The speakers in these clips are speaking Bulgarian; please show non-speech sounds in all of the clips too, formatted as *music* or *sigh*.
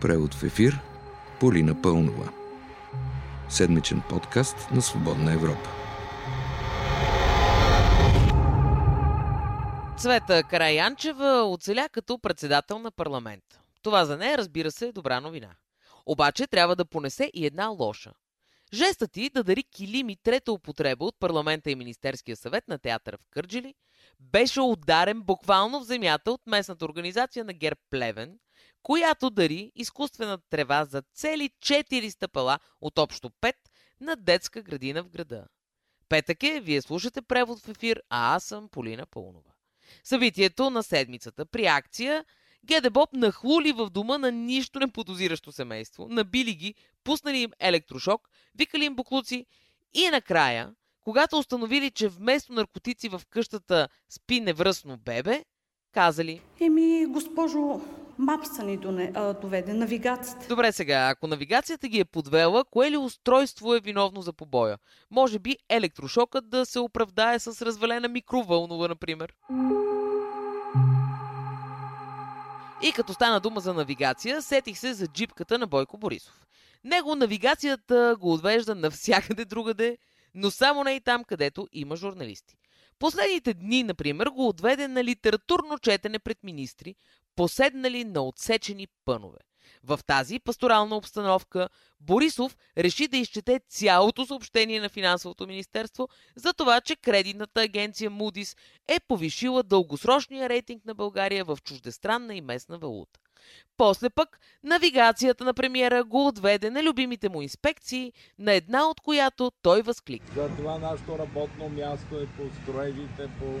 Превод в ефир Полина Пълнова. Седмичен подкаст на Свободна Европа. Цвета Караянчева оцеля като председател на парламент. Това за нея, разбира се, е добра новина. Обаче трябва да понесе и една лоша. Жестът ти да дари килими трета употреба от парламента и Министерския съвет на театъра в Кърджили беше ударен буквално в земята от местната организация на ГЕРБ Плевен, която дари изкуствена трева за цели 4 стъпала от общо 5 на детска градина в града. Петък е, вие слушате превод в ефир, а аз съм Полина Пълнова. Събитието на седмицата при акция Геде Боб нахлули в дома на нищо не подозиращо семейство, набили ги, пуснали им електрошок, викали им буклуци и накрая, когато установили, че вместо наркотици в къщата спи невръсно бебе, казали Еми, госпожо, мапса ни доведе, навигацията. Добре сега, ако навигацията ги е подвела, кое ли устройство е виновно за побоя? Може би електрошокът да се оправдае с развалена микровълнова, например. И като стана дума за навигация, сетих се за джипката на Бойко Борисов. Него навигацията го отвежда навсякъде другаде, но само не и там, където има журналисти. Последните дни, например, го отведе на литературно четене пред министри, поседнали на отсечени пънове. В тази пасторална обстановка Борисов реши да изчете цялото съобщение на Финансовото министерство за това, че кредитната агенция Moody's е повишила дългосрочния рейтинг на България в чуждестранна и местна валута. После пък навигацията на премиера го отведе на любимите му инспекции, на една от която той възкликна. Затова нашето работно място е по строежите, по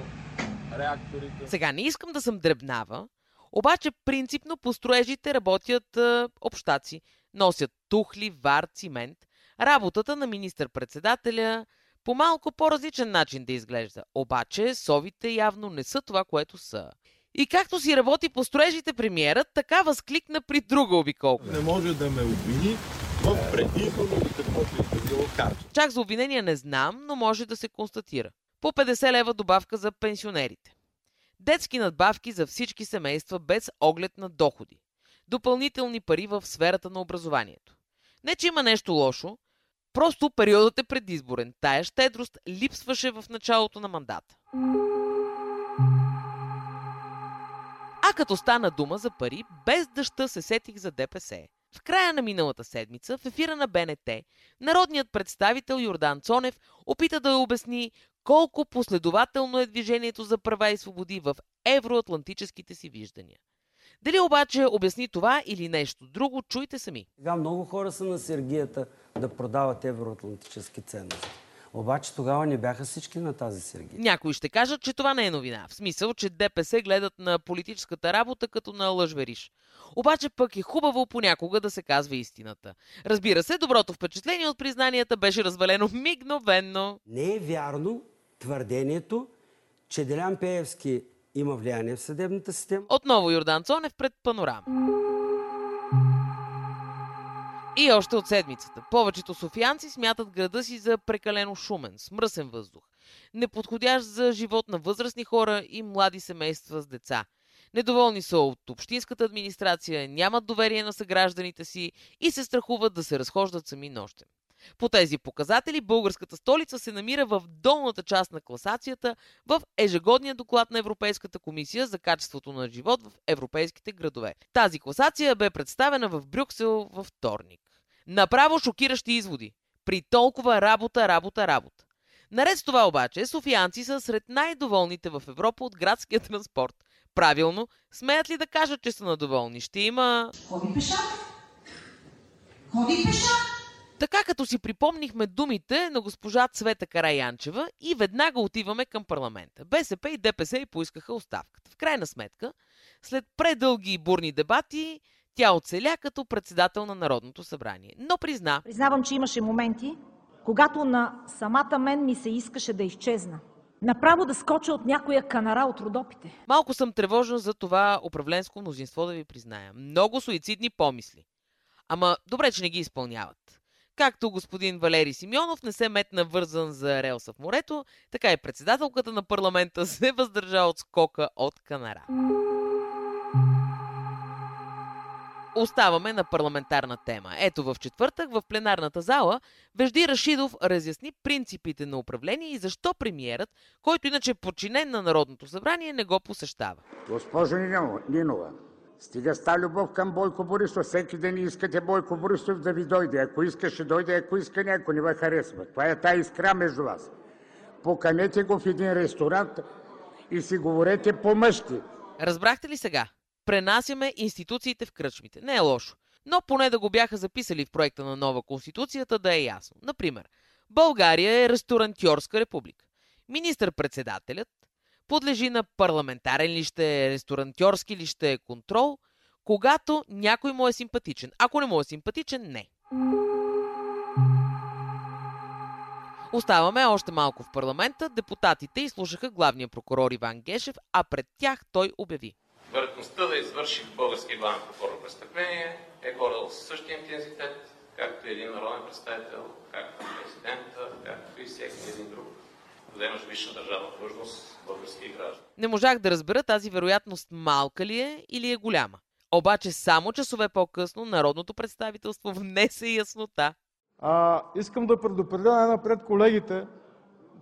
реакторите. Сега не искам да съм дребнава, обаче принципно по строежите работят е, общаци. Носят тухли, вар, цимент. Работата на министър-председателя по малко по-различен начин да изглежда. Обаче совите явно не са това, което са. И както си работи по строежите премиерът, така възкликна при друга обиколка. Не може да ме обвини в предизборно или каквото и да било. Чак за обвинение не знам, но може да се констатира. По 50 лева добавка за пенсионерите. Детски надбавки за всички семейства без оглед на доходи. Допълнителни пари в сферата на образованието. Не, че има нещо лошо, просто периодът е предизборен. Тая щедрост липсваше в началото на мандата. А като стана дума за пари, без дъжда се сетих за ДПС. В края на миналата седмица, в ефира на БНТ, народният представител Йордан Цонев опита да обясни колко последователно е движението за права и свободи в евроатлантическите си виждания. Дали обаче обясни това или нещо друго, чуйте сами. Сега много хора са на Сергията да продават евроатлантически ценности. Обаче тогава не бяха всички на тази Сергия. Някои ще кажат, че това не е новина. В смисъл, че ДПС гледат на политическата работа като на лъжвериш. Обаче пък е хубаво понякога да се казва истината. Разбира се, доброто впечатление от признанията беше развалено мигновенно. Не е вярно твърдението, че Делян Пеевски има влияние в съдебната система. Отново Йордан Цонев пред панорама. И още от седмицата. Повечето софиянци смятат града си за прекалено шумен, с мръсен въздух. Неподходящ за живот на възрастни хора и млади семейства с деца. Недоволни са от общинската администрация, нямат доверие на съгражданите си и се страхуват да се разхождат сами нощем. По тези показатели българската столица се намира в долната част на класацията в ежегодния доклад на Европейската комисия за качеството на живот в европейските градове. Тази класация бе представена в Брюксел във вторник. Направо шокиращи изводи. При толкова работа, работа, работа. Наред с това обаче, софиянци са сред най-доволните в Европа от градския транспорт. Правилно, смеят ли да кажат, че са надоволни? Ще има... Ходи пеша. Ходи пеша. Така като си припомнихме думите на госпожа Цвета Караянчева и веднага отиваме към парламента. БСП и ДПС и поискаха оставката. В крайна сметка, след предълги и бурни дебати, тя оцеля като председател на Народното събрание. Но призна, Признавам, че имаше моменти, когато на самата мен ми се искаше да изчезна. Направо да скоча от някоя канара от родопите. малко съм тревожен за това управленско мнозинство да ви призная. Много суицидни помисли. Ама добре, че не ги изпълняват. Както господин Валери Симеонов не се метна вързан за релса в морето, така и председателката на парламента *laughs* се въздържа от скока от канара. Оставаме на парламентарна тема. Ето в четвъртък в пленарната зала Вежди Рашидов разясни принципите на управление и защо премиерът, който иначе е подчинен на Народното събрание, не го посещава. Госпожо Нинова, стига ста любов към Бойко Борисов. Всеки ден искате Бойко Борисов да ви дойде. Ако иска, ще дойде, ако иска, някой не ви харесва. Това е тая искра между вас. Поканете го в един ресторант и си говорете по-мъжки. Разбрахте ли сега? Пренасяме институциите в кръчмите. Не е лошо. Но поне да го бяха записали в проекта на нова конституцията да е ясно. Например, България е ресторантьорска република. Министър-председателят подлежи на парламентарен ли ще е, ресторантьорски ли ще е контрол, когато някой му е симпатичен. Ако не му е симпатичен, не. Оставаме още малко в парламента. Депутатите изслушаха главния прокурор Иван Гешев, а пред тях той обяви. Вероятността да извърши български главен прокурор престъпление е горе със същия интензитет, както един народен представител, както президента, както и всеки един друг вземаш висша държавна длъжност български граждан. Не можах да разбера тази вероятност малка ли е или е голяма. Обаче само часове по-късно народното представителство внесе яснота. А, искам да предупредя най-напред колегите,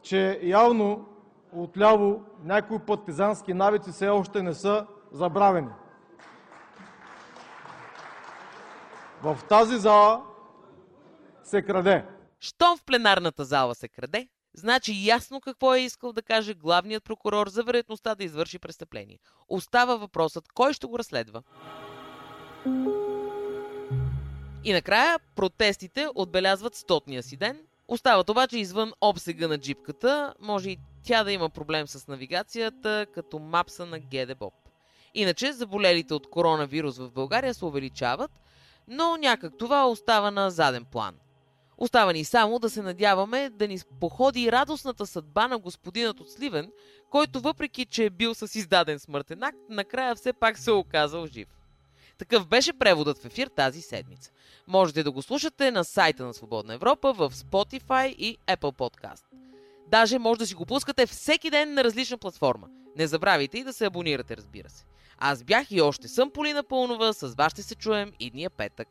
че явно отляво някои партизански навици все още не са забравени. В тази зала се краде. Щом в пленарната зала се краде, значи ясно какво е искал да каже главният прокурор за вероятността да извърши престъпление. Остава въпросът кой ще го разследва. И накрая протестите отбелязват стотния си ден. Остават обаче извън обсега на джипката. Може и тя да има проблем с навигацията, като мапса на ГДБОП. Иначе заболелите от коронавирус в България се увеличават, но някак това остава на заден план. Остава ни само да се надяваме да ни походи радостната съдба на господинът от Сливен, който въпреки, че е бил с издаден смъртен акт, накрая все пак се е оказал жив. Такъв беше преводът в ефир тази седмица. Можете да го слушате на сайта на Свободна Европа, в Spotify и Apple Podcast. Даже може да си го пускате всеки ден на различна платформа. Не забравяйте и да се абонирате, разбира се. Аз бях и още съм Полина Пълнова, с вас ще се чуем и дния петък.